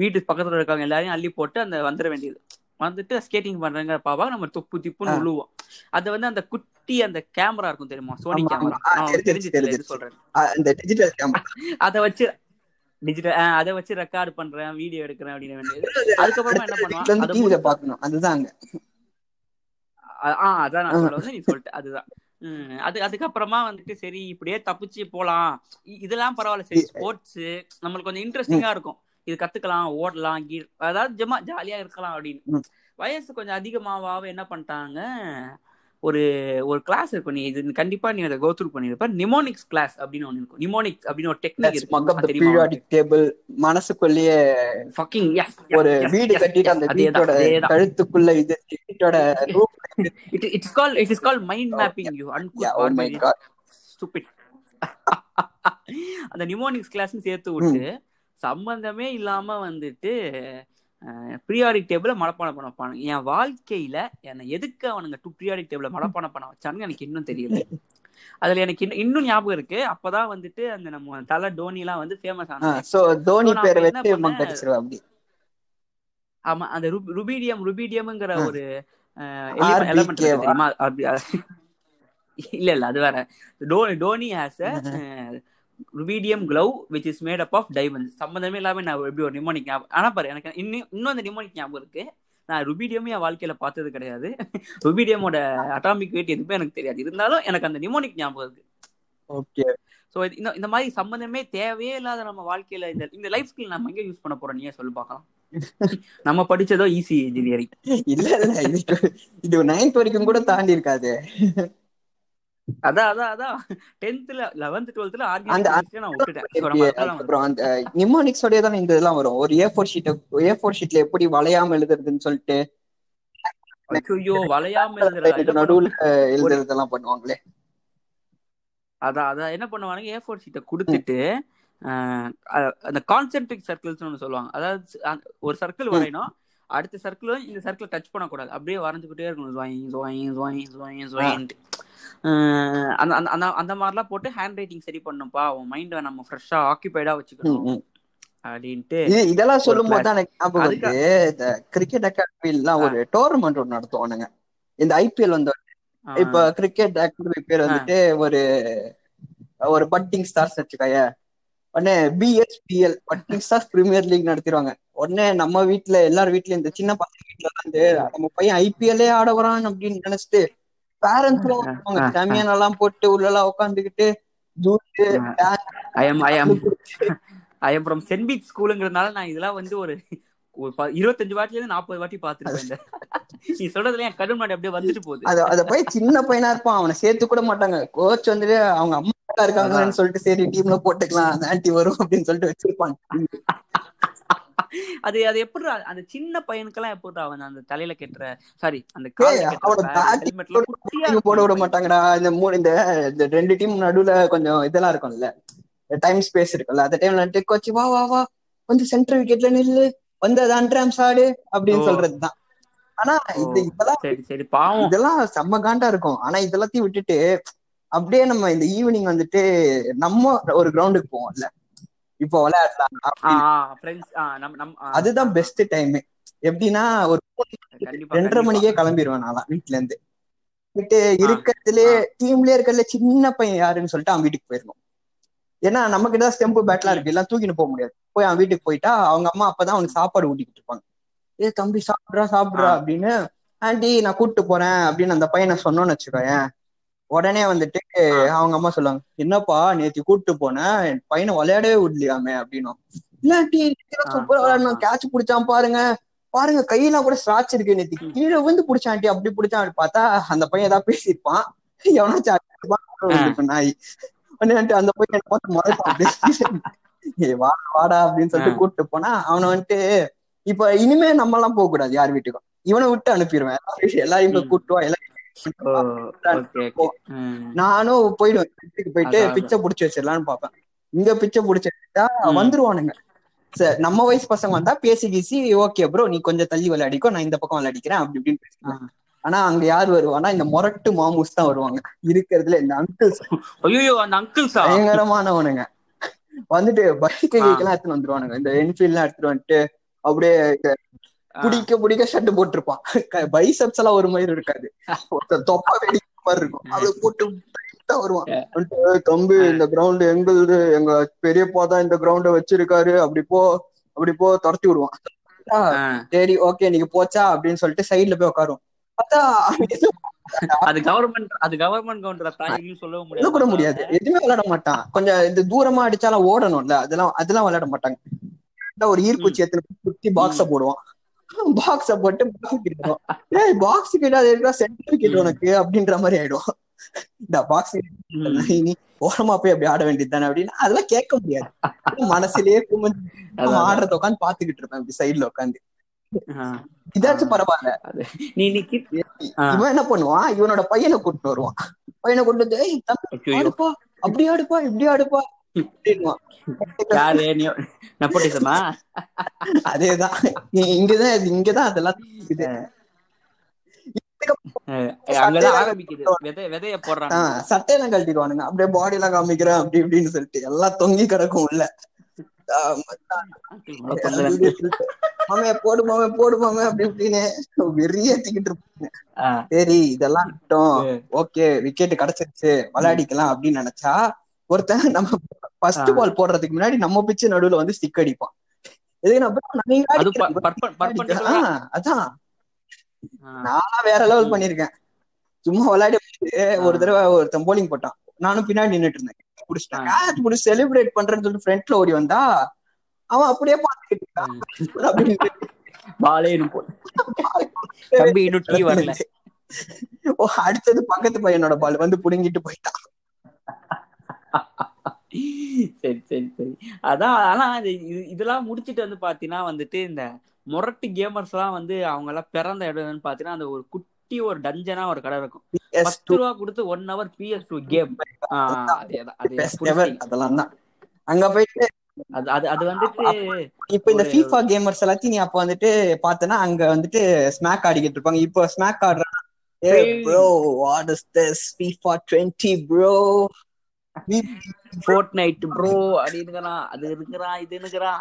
வீட்டு பக்கத்துல இருக்காங்க எல்லாரையும் அள்ளி போட்டு அந்த வந்துட வேண்டியது. வந்துட்டு ஸ்கேட்டிங் பண்றாங்க பாப்பா நம்ம துப்பு திப்புன்னு உழுவோம். அது வந்து அந்த குட்டி அந்த கேமரா இருக்கும் தெரியுமா? Sony camera. தெரிஞ்சு சொல்றேன். *laughs* அத வச்சு டிஜிட்டல் அதை வச்சு ரெக்கார்ட் பண்றேன் வீடியோ எடுக்கிறேன் அப்படின்னு அதுக்கப்புறமா என்ன பண்ணுவான்? பாக்கணும் அதுதான் ஆஹ் அதான் நான் சொல்ல வந்து நீ சொல்லிட்டு. அதுதான். அது அதுக்கப்புறமா வந்துட்டு சரி இப்படியே தப்பிச்சு போலாம். இதெல்லாம் பரவாயில்ல. சரி ஸ்போர்ட்ஸ் நம்மளுக்கு கொஞ்சம் இன்ட்ரெஸ்டிங்கா இருக்கும். இது கத்துக்கலாம் ஓடலாம் கீழ் அதாவது ஜமா ஜாலியா இருக்கலாம் அப்படின்னு. வயசு கொஞ்சம் அதிகமாவாக என்ன பண்ணிட்டாங்க? ஒரு ஒரு கிளாஸ் இருக்கும் நீ இது கண்டிப்பா நீ அதை கோத்ரூ பண்ணிருப்ப நிமோனிக்ஸ் கிளாஸ் அப்படின்னு ஒண்ணு இருக்கும். நிமோனிக்ஸ் அப்படின்னு ஒரு டெக்னிக் இருக்கு. பீரியாடிக் டேபிள் மனசுக்குள்ளேயே ஃபக்கிங் எஸ் ஒரு வீடு கட்டிட்டு அந்த வீட்டோட கழுத்துக்குள்ள இது வீட்டோட it it's call it is call mind mapping you uncouth stupid அந்த நிமோனிக்ஸ் கிளாஸ்னு சேர்த்து விட்டு சம்பந்தமே இல்லாம வந்துட்டு ப்ரியாரிக் டேபிள மனப்பாடம் பண்ண வைப்பானுங்க என் வாழ்க்கையில என்னை எதுக்கு அவனுங்க டூ ப்ரியாரிக் டேபிள மனப்பாடம் பண்ண வச்சானுங்க எனக்கு இன்னும் தெரியல. அதுல எனக்கு இன்னும் ஞாபகம் இருக்கு. அப்பதான் வந்துட்டு அந்த நம்ம தலை டோனி எல்லாம் வந்து ஃபேமஸ் ஆனாங்க ஆமா அந்த ருபீடியம் ருபீடியம்ங்கிற ஒரு எலிமெண்ட் தெரியுமா? இல்ல இல்ல அது வேற. Dhoni Dhoni has rubidium glove which is made up of diamond சம்மந்தமே இல்லாம நான் எப்படி ஒரு நிமோனிக் ஞாபகம் ஆனா பாரு எனக்கு இன்னும் இன்னும் அந்த நிமோனிக் ஞாபகம் இருக்கு. நான் ருபீடியம் என் வாழ்க்கையில பார்த்தது கிடையாது. ருபீடியமோட அட்டாமிக் வெயிட் எதுவுமே எனக்கு தெரியாது. இருந்தாலும் எனக்கு அந்த நிமோனிக் ஞாபகம் இருக்கு. ஓகே ஸோ இந்த இந்த மாதிரி சம்மந்தமே தேவையே இல்லாத நம்ம வாழ்க்கையில இந்த இந்த லைஃப் ஸ்கில் நம்ம எங்க யூஸ் பண்ண போறோம்? நீயே சொல்லி பார்க்கலாம். நம்ம படிச்சதோ ஈஸி இன்ஜினியரிங் இல்ல இல்ல இது நைன்த் வரைக்கும் கூட தாண்டி இருக்காது. அதான் அதான் அதான். டென்த்ல லெவன்த் டுவெல்த்ல ஆர்கானிக் நான் விட்டுட்டேன். அப்புறம் அந்த நிமோனிக்ஸோடய தான் இந்த இதெல்லாம் வரும். ஒரு A four sheet A four ஷீட்ல எப்படி வளையாம எழுதுறதுன்னு சொல்லிட்டு ஐயோ வளையாம எழுதுறது *laughs* நடுவுல எழுதுறதெல்லாம் பண்ணுவாங்களே. அதான் அதான். என்ன பண்ணுவானுங்க? ஏ ஃபோர் ஷீட்டை கொடுத்துட்டு அந்த கான்சென்ட்ரிக் சர்க்கிள்ஸ் ஒன்று சொல்லுவாங்க. அதாவது ஒரு சர்க்கிள் வரையணும் அடுத்த சர்க்கிளும் இந்த சர்க்கிள் டச் பண்ணக்கூடாது. அப்படியே வரைஞ்சுக்கிட்டே இருக்கணும். ஜொயின் ஜொயின் ஜொயின் ஜொயின் ஜொயின்ட்டு அந்த அந்த அந்த மாதிரிலாம் போட்டு ஹேண்ட் ரைட்டிங் சரி பண்ணுப்பா உன் மைண்டை நம்ம ஃப்ரெஷ்ஷா ஆக்கியபைடா வச்சுக்கணும். அப்படின்ட்டு இதெல்லாம் சொல்லும் போது தான் எனக்கு ஞாபகம் வந்து இந்த கிரிக்கெட் அகாடமிலாம் ஒரு டோர்னமெண்ட் ஒன்று நடத்துவானுங்க. இந்த ஐபிஎல் வந்து இப்ப கிரிக்கெட் அகாடமி பேர் வந்துட்டு ஒரு ஒரு பட்டிங் ஸ்டார்ஸ் வச்சுக்காய உடனே BSPL budding stars premier league நடத்திடுவாங்க. உடனே நம்ம வீட்டுல எல்லார் வீட்லயும் இந்த சின்ன பசங்க வீட்டுல வந்து நம்ம பையன் ஐபிஎல்லே ஆட வரான் அப்படின்னு நினைச்சிட்டு பேரண்ட்ஸ் சாமியான் எல்லாம் போட்டு உள்ள எல்லாம் உட்காந்துக்கிட்டு ஜூஸ் ஐஎம் ஃப்ரம் சென்பிக் ஸ்கூலுங்கிறதுனால நான் இதெல்லாம் வந்து ஒரு இருபத்தஞ்சு வாட்டில இருந்து நாற்பது வாட்டி பாத்துருப்பேன் *laughs* நீ சொல்றதுல என் கடும் அப்படியே வந்துட்டு போகுது. அத அத போய் சின்ன பையனா இருப்பான். அவனை சேர்த்து கூட மாட்டாங்க. கோச் வந்துட்டு அவங்க அம்மா இருக்காங்கன்னு சொல்லிட்டு சரி டீம்ல போட்டுக்கலாம் அந்த ஆன்டி வரும் அப்படின்னு சொல்லிட்டு வச்சிருப்பாங்க. அது அது எப்படி அந்த சின்ன பையனுக்கெல்லாம் எப்படி அவன் அந்த தலையில கெட்டுற சாரி அந்த போட விட மாட்டாங்கடா. இந்த மூணு இந்த ரெண்டு டீம் நடுவுல கொஞ்சம் இதெல்லாம் இருக்கும்ல. டைம் ஸ்பேஸ் இருக்குல்ல அந்த டைம்ல கோச்சு வா வா வா வந்து சென்டர் விக்கெட்ல நில்லு வந்து அது அண்ட்ராம் சாடு அப்படின்னு. சொல்றதுதான். ஆனா இது. இதெல்லாம் சரி சரி பாவம். இதெல்லாம் செம்ம காண்டா இருக்கும். ஆனா இதெல்லாத்தையும் விட்டுட்டு அப்படியே நம்ம இந்த ஈவினிங் வந்துட்டு நம்ம ஒரு கிரவுண்டுக்கு போவோம்ல. இப்போ விளையாடலாம் அதுதான் பெஸ்ட் டைம் எப்படின்னா ஒரு ரெண்டரை மணிக்கே கிளம்பிடுவேன் நான் வீட்டுல இருந்து. போயிட்டு இருக்கிறதுலே. டீம்லயே இருக்கிறதுல சின்ன பையன் யாருன்னு சொல்லிட்டு அவன் வீட்டுக்கு போயிருக்கும் ஏன்னா நமக்கு தான் ஸ்டெம்பு பேட்லாம் இருக்கு. எல்லாம் தூக்கிட்டு போக முடியாது. போய் அவன் வீட்டுக்கு போயிட்டா அவங்க அம்மா அப்பதான் அவனுக்கு சாப்பாடு ஊட்டிக்கிட்டு இருப்பாங்க. ஏ தம்பி சாப்பிடுறா சாப்பிடுறா. அப்படின்னு ஆண்டி நான் கூப்பிட்டு போறேன் அப்படின்னு அந்த பையனை சொன்னோன்னு வச்சுக்கோயேன். உடனே வந்துட்டு. அவங்க அம்மா சொல்லுவாங்க என்னப்பா நேத்து கூப்பிட்டு போனேன் பையனை விளையாடவே விடலையாமே அப்படின்னும். இல்ல ஆண்டி ஆ, சூப்பரா விளையாடணும். கேட்ச் பிடிச்சான் பாருங்க. பாருங்க கையெல்லாம் கூட ஸ்ட்ராச் இருக்கு நேத்து. கீழே வந்து பிடிச்சான் ஆண்டி அப்படி பிடிச்சான். பார்த்தா அந்த பையன் ஏதாவது பேசியிருப்பான். எவனாச்சும் நாய். உடனே அந்த பையன் என்ன பார்த்து முறைப்பான் வா வாடா அப்படின்னு சொல்லிட்டு. கூப்பிட்டு போனா அவனை வந்துட்டு இப்ப இனிமே நம்ம எல்லாம் போக கூடாது யார் வீட்டுக்கும். இவனை விட்டு அனுப்பிடுவேன் எல்லாரையும் போய் ம். கூட்டு நானும் போயிடுவேன் வீட்டுக்கு போயிட்டு. பிச்சை புடிச்சு வச்சிடலாம்னு பாப்பேன் இங்க பிச்சை புடிச்சு வச்சா ம். வந்துருவானுங்க. சரி நம்ம வயசு பசங்க வந்தா பேசி கீசி ஓகே ப்ரோ நீ கொஞ்சம் தள்ளி விளையாடிக்கோ நான் இந்த பக்கம் விளையாடிக்கிறேன் அப்படி இப்படின்னு. பேசிக்கலாம் ஆனா அங்க யார் வருவானா இந்த மொரட்டு மாமூஸ் தான் வருவாங்க. இருக்கிறதுல இந்த அங்கிள்ஸ் ஐயோ அந்த அங்கிள்ஸா பயங்கரமானவனுங்க. வந்துட்டு பைக் ஆ. எல்லாம் எடுத்துட்டு வந்துருவானுங்க. இந்த என்ஃபீல்ட் எல்லாம் எடுத்துட்டு வந்துட்டு அப்படியே பிடிக்க பிடிக்க ஷர்ட் போட்டிருப்பான். பைசப்ஸ் எல்லாம் ஒரு மாதிரி இருக்காது. *laughs* தொப்பா வெடிக்கிற மாதிரி இருக்கும். அதை போட்டு வருவான். வந்துட்டு, "ஏய் தம்பி இந்த கிரவுண்ட் எங்களுது எங்க பெரியப்பா தான் இந்த கிரவுண்ட வச்சிருக்காரு. அப்படி போ அப்படி போ துரத்தி விடுவான். சரி ஓகே நீங்க போச்சா? அப்படின்னு சொல்லிட்டு சைடுல போய் உட்காரும் *laughs* அது கவர்மெண்ட் அது கவர்மெண்ட் கவுண்டர் தாயின்னு சொல்லவும் சொல்ல கூட முடியாது. முடியாது. எதுவுமே விளையாட மாட்டான். கொஞ்சம் இந்த தூரமா அடிச்சாலும் ஓடணும்ல. அதெல்லாம் அதெல்லாம் விளையாட மாட்டாங்க. ஒரு ஈர்க்குச்சி எடுத்து குத்தி பாக்ஸ போடுவான். *laughs* பாக்ஸ போட்டு box கிட்ட வரும். ஏய் பாக்ஸ் கிட்ட அது இருக்கா சென்டர் கிட்ட உனக்கு அப்படின்ற மாதிரி ஆயிடும். இந்த பாக்ஸ். நீ *laughs* ஓரமா போய் அப்படி ஆட வேண்டியது தானே அப்படின்னு அதெல்லாம் கேட்க முடியாது. *laughs* மனசுலயே குமிஞ்சு ஆடுறத உட்காந்து பாத்துக்கிட்டு இருப்பேன் இப்படி சைடுல உட்காந்து. இதாச்சும் பரவாயில்ல. நீ. இவன் என்ன பண்ணுவான்? இவனோட பையனை கூட்டிட்டு வருவான். பையனை கூட்டு வந்து "ஏய், தம்பி, ஐயோ. ஆடுப்பா அப்படி ஆடுப்பா இப்படி ஆடுப்பா. யாரு? நீ நெப்போட்டிசமா? அதேதான். நீ- இங்கதான் இங்கதான் அதெல்லாம் சட்டையெல்லாம் கழட்டிடுவானுங்க. அப்படியே பாடி எல்லாம் காமிக்கிறேன் அப்படி இப்படின்னு சொல்லிட்டு எல்லாம் தொங்கி கிடக்கும் உள்ள. மாமே போடு மாமே போடு மாமே அப்படி இப்படின்னு வெறியேத்திக்கிட்டு இருப்பாங்க. சரி இதெல்லாம். ஓகே விக்கெட் கிடைச்சிருச்சு. விளையாடிக்கலாம் அப்படின்னு நினைச்சா ஒருத்தன் நம்ம ஃபர்ஸ்ட். பால் போடுறதுக்கு முன்னாடி நம்ம பிச்சு நடுவுல வந்து ஸ்டிக் அடிப்பான். அதான். நான் வேற லெவல் பண்ணிருக்கேன் சும்மா விளையாடி ஒரு. தடவை ஒருத்தன் போலிங் போட்டான். நானும் பின்னாடி நின்னுட்டு இருந்தேன். புடிச்சிட்டேன். செலிப்ரேட் பண்றேன்னு சொல்லிட்டு ஃப்ரண்ட்ல ஓடி வந்தா அவன் அப்படியே பாத்துக்கிட்டு பாலே வரல. ஓ அடுத்தது பக்கத்து பையனோட பால் வந்து புடுங்கிட்டு போயிட்டான். சரி சரி சரி. அதான் ஆனா இது இது- இதெல்லாம் முடிச்சிட்டு வந்து பாத்தீங்கன்னா வந்துட்டு இந்த முரட்டு கேமர்ஸ் எல்லாம் வந்து அவங்க எல்லாம் பிறந்த இடம்னு பாத்தீங்கன்னா அந்த ஒரு குட்டி ஒரு டஞ்சனா ஒரு கடை இருக்கும். PS2 பத்து ரூபா கொடுத்து one hour PS two game அதெல்லாம் தான். அங்க போயிட்டு அது அது அது வந்துட்டு இப்ப இந்த FIFA கேமர்ஸ் எல்லாத்தையும் நீ அப்ப வந்துட்டு பார்த்தனா அங்க வந்துட்டு ஸ்மாக் ஆடிக்கிட்டு இருப்பாங்க. இப்போ ஸ்மாக் ஆடுறான் ஏ. Bro what is this FIFA 20 bro Fortnite bro அப்படின்னுக்கிறான் அது இருக்கிறான் இது இருக்கிறான்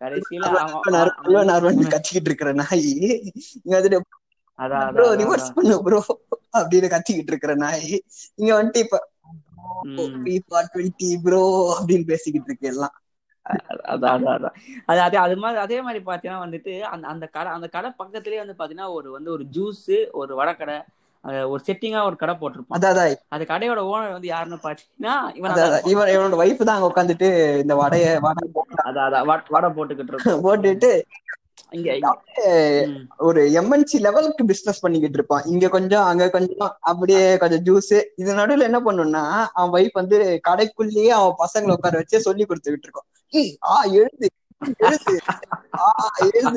கடைசியில அவன் கத்திக்கிட்டு இருக்கிற நாய். இங்க வந்துட்டு அதான் ப்ரோ ரிவர்ஸ் பண்ணு ப்ரோ அப்படின்னு கத்திக்கிட்டு இருக்கிற நாய். இங்க வந்துட்டு இப்ப ம். FIFA 20 ப்ரோ அப்படின்னு பேசிக்கிட்டு இருக்கு எல்லாம். அது அதே அது மாதிரி அதே மாதிரி பாத்தீங்கன்னா வந்துட்டு அந்த அந்த கடை அந்த கடை பக்கத்துலயே வந்து பாத்தீங்கன்னா ஒரு வந்து ஒரு ஜூஸ் ஒரு வடக்கடை ஒரு செட்டிங்கா ஒரு கடை போட்டிருப்பான் அதான் அந்த கடையோட ஓனர் வந்து யாருன்னு பாத்தீங்கன்னா இவன். இவன் இவனோட வைஃப் தான் அங்க உட்காந்துட்டு இந்த வடைய வடை அதான் அதான். வட- வடை போட்டுக்கிட்டு இருக்கும் போட்டுட்டு இங்க. ஒரு எம்என்சி லெவலுக்கு பிசினஸ் பண்ணிக்கிட்டு இருப்பான். இங்க கொஞ்சம் அங்க கொஞ்சம் அப்படியே கொஞ்சம் ஜூஸ் இது நடுவுல என்ன பண்ணும்னா அவன் வைஃப் வந்து கடைக்குள்ளேயே அவன் பசங்களை உட்கார வச்சே சொல்லி கொடுத்துக்கிட்டு இருக்கோம் ஏய், ஆ எழுது. பையன்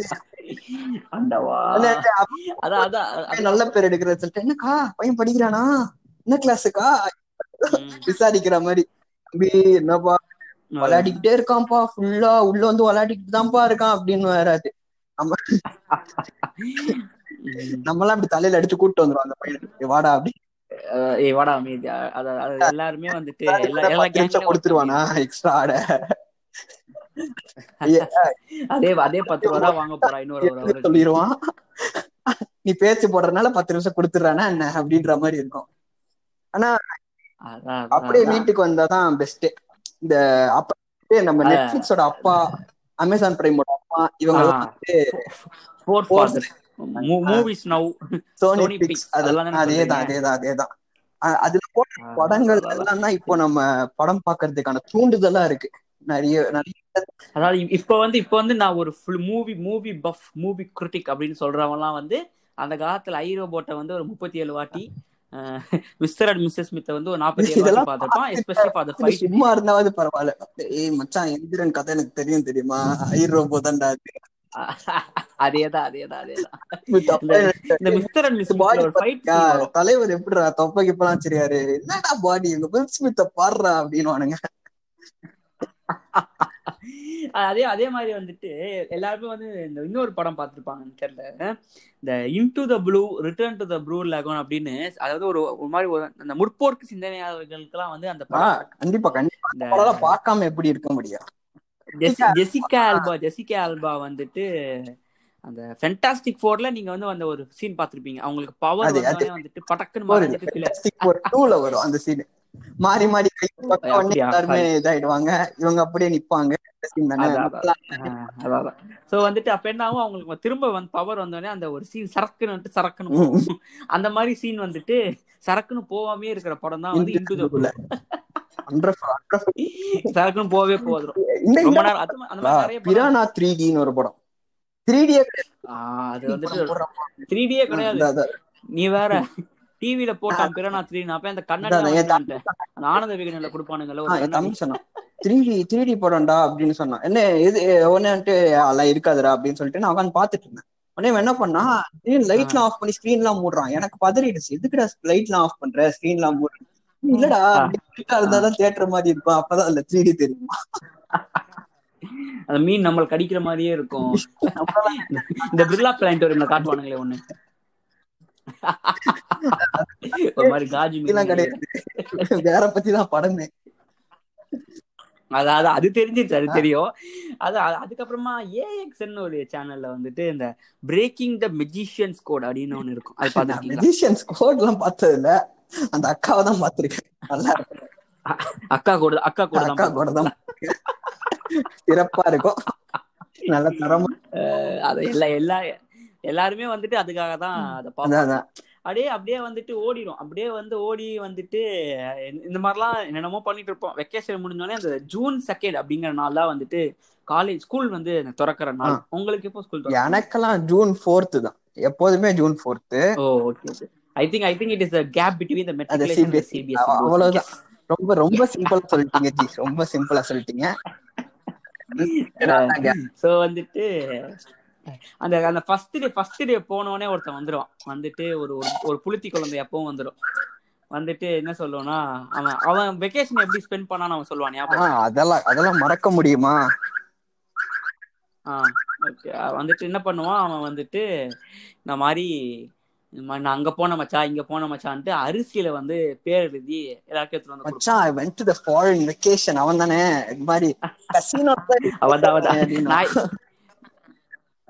நல்ல பேர் எடுக்கிறது சொல்லிட்டு என்னக்கா பையன் படிக்கிறானா? என்ன கிளாஸுக்கா. விசாரிக்கிற மாதிரி. தம்பி என்னப்பா? விளையாடிக்கிட்டே இருக்கான்ப்பா. ஃபுல்லா உள்ள வந்து விளையாடிக்கிட்டு தான்ப்பா இருக்கான் அப்படின்னு வராது. நம்ம. நம்மளாம் அப்படி தலையில அடிச்சு கூட்டு வந்துரும் அந்த பையனுக்கு வாடா அப்படி ஏய் வாடா அத எல்லாருமே வந்துட்டு எல்லா கொடுத்துருவானா? எக்ஸ்ட்ரா ஆட. அதே அதே பத்து ரூபா தான் வாங்க போறா இன்னொரு சொல்லிடுவான் நீ பேச்சு போடுறதுனால பத்து நிமிஷம் கொடுத்துறானா என்ன அப்படின்ற மாதிரி இருக்கும் ஆனா அப்படியே. வீட்டுக்கு வந்தாதான் பெஸ்ட் இந்த அப்ப நம்ம. நெட்ஃபிளிக்ஸோட அப்பா அமேசான் பிரைமோட அப்பா இவங்க. வந்து movies now. சோனி பிக்ஸ் அதெல்லாம் அதெல்லாம் தானே அதேதான்? அதேதான் அதேதான் அதுல போட்ட படங்கள். எல்லாம் தான் இப்போ நம்ம படம் பாக்குறதுக்கான தூண்டுதலா இருக்கு நிறைய நிறைய அதாவது இப்ப வந்து இப்ப வந்து நான் ஒரு full movie movie buff movie critic அப்படின்னு சொல்றவங்கலாம் வந்து அந்த காலத்துல ஐ ரோபோட்டை வந்து ஒரு முப்பத்தி ஏழு வாட்டி மிஸ்டர் அண்ட் மிஸ்ஸஸ் ஸ்மித்தை வந்து ஒரு நாற்பத்தி ஏழு வாட்டி பார்த்திருப்பான் எஸ்பெஷலி ஃபார் த ஃபைட் சும்மா இருந்தாவது பரவாயில்ல. ஏய் மச்சான் எந்திரன் கதை எனக்கு தெரியும் தெரியுமா? ஐ ரோபோ தான்டா. அதேதான் அதேதான் அதேதான். இந்த- mister and miss body fight? தலைவர் எப்படிடா தொப்பைக்கு இப்பெல்லாம் வச்சிருக்காரு? என்னடா பாடி? எங்க பில் ஸ்மித்த பாடுறா அப்படின்னு அதே அதே மாதிரி வந்துட்டு எல்லாருமே வந்து இந்த இன்னொரு படம் பார்த்திருப்பாங்கன்னு தெரியல. இந்த into the blue return to the blue lagoon அப்படின்னு அதாவது ஒரு ஒரு மாதிரி ஒரு அந்த முற்போக்கு சிந்தனையாளர்களுக்கெல்லாம் வந்து அந்த படம் கண்டிப்பா கண்டிப்பா. பார்க்காம எப்படி இருக்க முடியும்? Jessi- Jessica Alba. Jessica Alba வந்துட்டு அந்த ஃபென்டாஸ்டிக் ஃபோர்ல நீங்க வந்து அந்த ஒரு சீன் பார்த்திருப்பீங்க. அவங்களுக்கு பவர் வந்துட்டு two-ல வரும் அந்த சீன் மாறி மாறி கை பக்கம்? எல்லாருமே இதாயிடுவாங்க. இவங்க அப்படியே நிப்பாங்க. சோ வந்துட்டு அப்ப என்ன ஆகும் அவங்களுக்கு திரும்ப வந்து பவர் வந்தோடனே அந்த ஒரு சீன் சரக்குன்னு போகும். அந்த மாதிரி சீன் வந்துட்டு சரக்குன்னு போவாமே இருக்கிற படம் தான் வந்து under- சரக்குன்னு போவே போதும் இந்த இந்த பிரானா த்ரீ டின்னு ஒரு படம். த்ரீ டி அது வந்துட்டு த்ரீ டியே கிடையாது. நீ வேற. டிவில போட்டான் பிறனா த்ரீ நான் போய் அந்த கண்ணாடி ஆனந்த விகடன்ல கொடுப்பானுங்கல்ல தம்பி சொன்னான். த்ரீ டி த்ரீ டி படம்டா அப்படின்னு சொன்னான். என்ன இது ஒன்னுட்டு அதெல்லாம் இருக்காதுடா அப்படின்னு சொல்லிட்டு நான் உட்காந்து பாத்துட்டு இருந்தேன். உடனே என்ன பண்ணா லைட் எல்லாம் ஆஃப் பண்ணி ஸ்கிரீன் எல்லாம் மூடுறான். எனக்கு பதறிடுச்சு. எதுக்குடா லைட் எல்லாம் ஆஃப் பண்ற? ஸ்கிரீன் எல்லாம் மூடுற இல்லடா இருந்தாதான் தியேட்டர் மாதிரி இருக்கும். அப்பதான் அதுல த்ரீ டி தெரியும்? அந்த மீன் நம்மள கடிக்கிற மாதிரியே இருக்கும். *laughs* இந்த பிர்லா பிளானட்டோரியம்ல காட்டுவானுங்களே ஒண்ணு. *laughs* ஒரு மாதிரி காஜி கிடையாது. வேற பத்தி தான் படமே. அதாவது அது தெரிஞ்சிருச்சு அது தெரியும். அது அது- அதுக்கப்புறமா ஏஎக்ஸ்ன்னு ஒரு சேனல்ல வந்துட்டு இந்த பிரேக்கிங் த மெஜிஷியன்ஸ் கோட் அப்படின்னு ஒண்ணு இருக்கும். அது மெஜிஷியன்ஸ் கோட் எல்லாம் பார்த்தது இல்ல அந்த அக்காவை தான் பாத்திருக்கேன் நல்லா. அக்கா கூட அக்கா கூட அக்கா கூட தான் சிறப்பா இருக்கும். நல்ல தரமா அது எல்லா எல்லா எல்லாருமே வந்துட்டு அதுக்காக தான் அதை பார்ப்பாங்க. அப்படியே அப்படியே வந்துட்டு ஓடிடும் அப்படியே வந்து ஓடி வந்துட்டு இந்த- மாதிரிலாம் என்னென்னமோ பண்ணிட்டு இருப்போம். வெக்கேஷன் முடிஞ்சோடனே அந்த ஜூன் செகண்ட் அப்படிங்கிற நாள் தான் வந்துட்டு காலேஜ் ஸ்கூல் வந்து திறக்கிற நாள். உங்களுக்கு எப்போ ஸ்கூல் எனக்கெல்லாம் ஜூன் ஃபோர்த்து தான். எப்போதுமே June fourth oh okay okay I think I think it is gap between the matriculation CBSE அவ்வளவுதான். ரொம்ப ரொம்ப சிம்பிளா சொல்லிட்டீங்க ஜி. ரொம்ப சிம்பிளா சொல்லிட்டீங்க. *laughs* சோ வந்துட்டு அந்த அந்த ஃபர்ஸ்ட் டே ஃபர்ஸ்ட் டே போனோடனே ஒருத்தன் வந்துருவான். வந்துட்டு ஒரு ஒரு- புளுத்தி குழந்தை எப்பவும் வந்துடும் வந்துட்டு என்ன சொல்லுவானா அவன் அவன் வெக்கேஷன் எப்படி ஸ்பெண்ட் பண்ணான்னு அவன் சொல்லுவான் ஞாபகம் ஆஹ் அதெல்லாம் அதெல்லாம் மறக்க முடியுமா? ஆ ஓகே வந்துட்டு என்ன பண்ணுவான் அவன் வந்துட்டு இந்த மாதிரி நான் அங்க போன மச்சா இங்க போன மச்சான்ட்டு அரிசியில வந்து பேர் எழுதி எல்லாருக்கும் எடுத்துட்டு வந்து I went to the foreign vacation அவன் தானே இது மாதிரி *laughs* கசினோ அவன் தான்.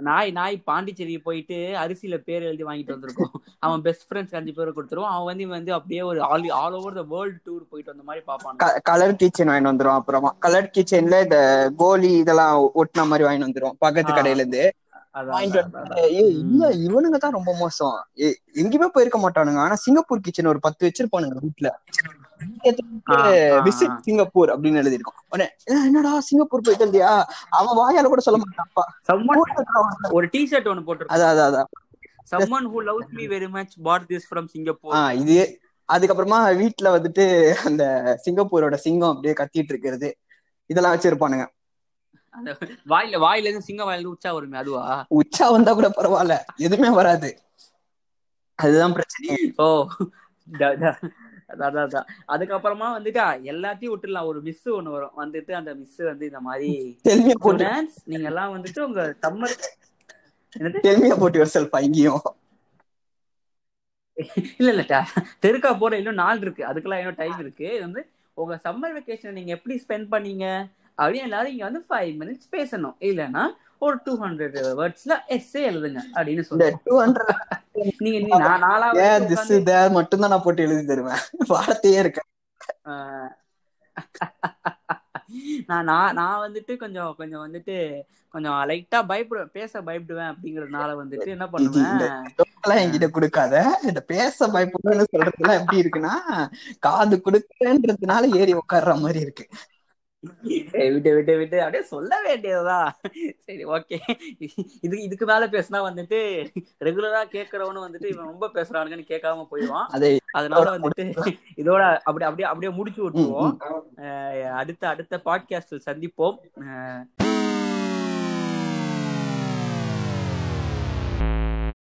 நாய் நாய் நாய் பாண்டிச்சேரி போயிட்டு அரிசியில பேர் எழுதி வாங்கிட்டு வந்திருக்கோம். அவன் பெஸ்ட் ஃப்ரெண்ட்ஸ் அஞ்சு பேரை கொடுத்துருவான் அவன் வந்து வந்து அப்படியே ஒரு all all over the world tour போயிட்டு வந்த மாதிரி பாப்பான் கலர் கிச்சன் வாங்கிட்டு வந்துரும் அப்புறமா. கலர் கிச்சன்ல இந்த கோலி இதெல்லாம் ஒட்டின மாதிரி வாங்கிட்டு வந்துரும் பக்கத்து. கடையில இருந்து இல்ல ம். இவனுங்க தான் ரொம்ப மோசம். எங்கேயுமே போயிருக்க மாட்டானுங்க ஆனா சிங்கப்பூர் கிச்சன் ஒரு பத்து வச்சிருப்பானுங்க வீட்டுல விசிட். சிங்கப்பூர் அப்படின்னு எழுதிருக்கும் உடனே "ஏய், என்னடா சிங்கப்பூர் போயிட்டு வந்தியா? அவன் வாயால கூட சொல்ல மாட்டான்ப்பா ஒரு டிஷர்ட் ஒன்னு போட்டிருக்கோம். அதான் அதான் அதான். Who loves me very much bought this from singapore. ஆஹ் இது அதுக்கப்புறமா வீட்டுல வந்துட்டு அந்த சிங்கப்பூரோட சிங்கம் அப்படியே கத்திட்டு இருக்கிறது. இதெல்லாம் வச்சிருப்பானுங்க. வாயில வாயில இருந்து சிங்க வாயில உச்சா வருமே அதுவா? உச்சா வந்தா கூட பரவாயில்ல. எதுவுமே வராது. அதுதான் பிரச்சனை. ஓ அதான். அதுக்கப்புறமா வந்துட்டு எல்லாத்தையும் விட்டுடலாம். ஒரு மிஸ் ஒண்ணு வரும். வந்துட்டு அந்த மிஸ் வந்து இந்த மாதிரி நீங்க எல்லாம் வந்துட்டு உங்க சம்மர் என்னது? டெல்மியா போட்டு யுவர் செல்ஃப் இங்கேயும் இல்ல இல்ல தெருக்கா போற இன்னும் நாள் இருக்கு. அதுக்கெல்லாம் இன்னும் டைம் இருக்கு. இது வந்து உங்க சம்மர் வெக்கேஷன் நீங்க எப்படி ஸ்பெண்ட் பண்ணீங்க? அப்படின்னு எல்லாரும் இங்க வந்து ஃபைவ் மினிட்ஸ் பேசணும். இல்லைன்னா ஒரு டூ ஹண்ட்ரட் வேர்ட்ஸ்ல எஸ்ஸே எழுதுங்க அப்படின்னு ஹண்ட்ரட் *laughs* நீங்க நீ நான் நாலா ஏன் வந்து திஸ் உட்காந்து தேர் மட்டும் தான் நான் போட்டு எழுதி தருவேன். *laughs* வார்த்தையே இருக்கு. *laughs* நான் நான் நான் வந்துட்டு கொஞ்சம் கொஞ்சம் வந்துட்டு கொஞ்சம் லைட்டா பயப்படுவேன் பேச பயப்படுவேன் அப்படிங்கறதுனால வந்துட்டு என்ன பண்ணுவேன்? என்கிட்ட கொடுக்காத. இந்த பேச பயப்படுன்னு சொல்றதுலாம் எப்படி இருக்குன்னா காது கொடுக்கன்றதுனால ஏறி உட்கார்ற மாதிரி இருக்கு. விட்டு விட்டு விட்டு அப்படியே சொல்ல வேண்டியதுதா சரி ஓகே. இது இதுக்கு மேல பேசினா வந்துட்டு ரெகுலரா கேக்குறவனு வந்துட்டு இவன் ரொம்ப பேசுறானுங்கன்னு கேட்காம போயிடுவான். அதை அதனால வந்துட்டு இதோட அப்படி அப்படியே அப்படியே முடிச்சு விட்டுருவோம். அடுத்த அடுத்த பாட்காஸ்டில் சந்திப்போம்.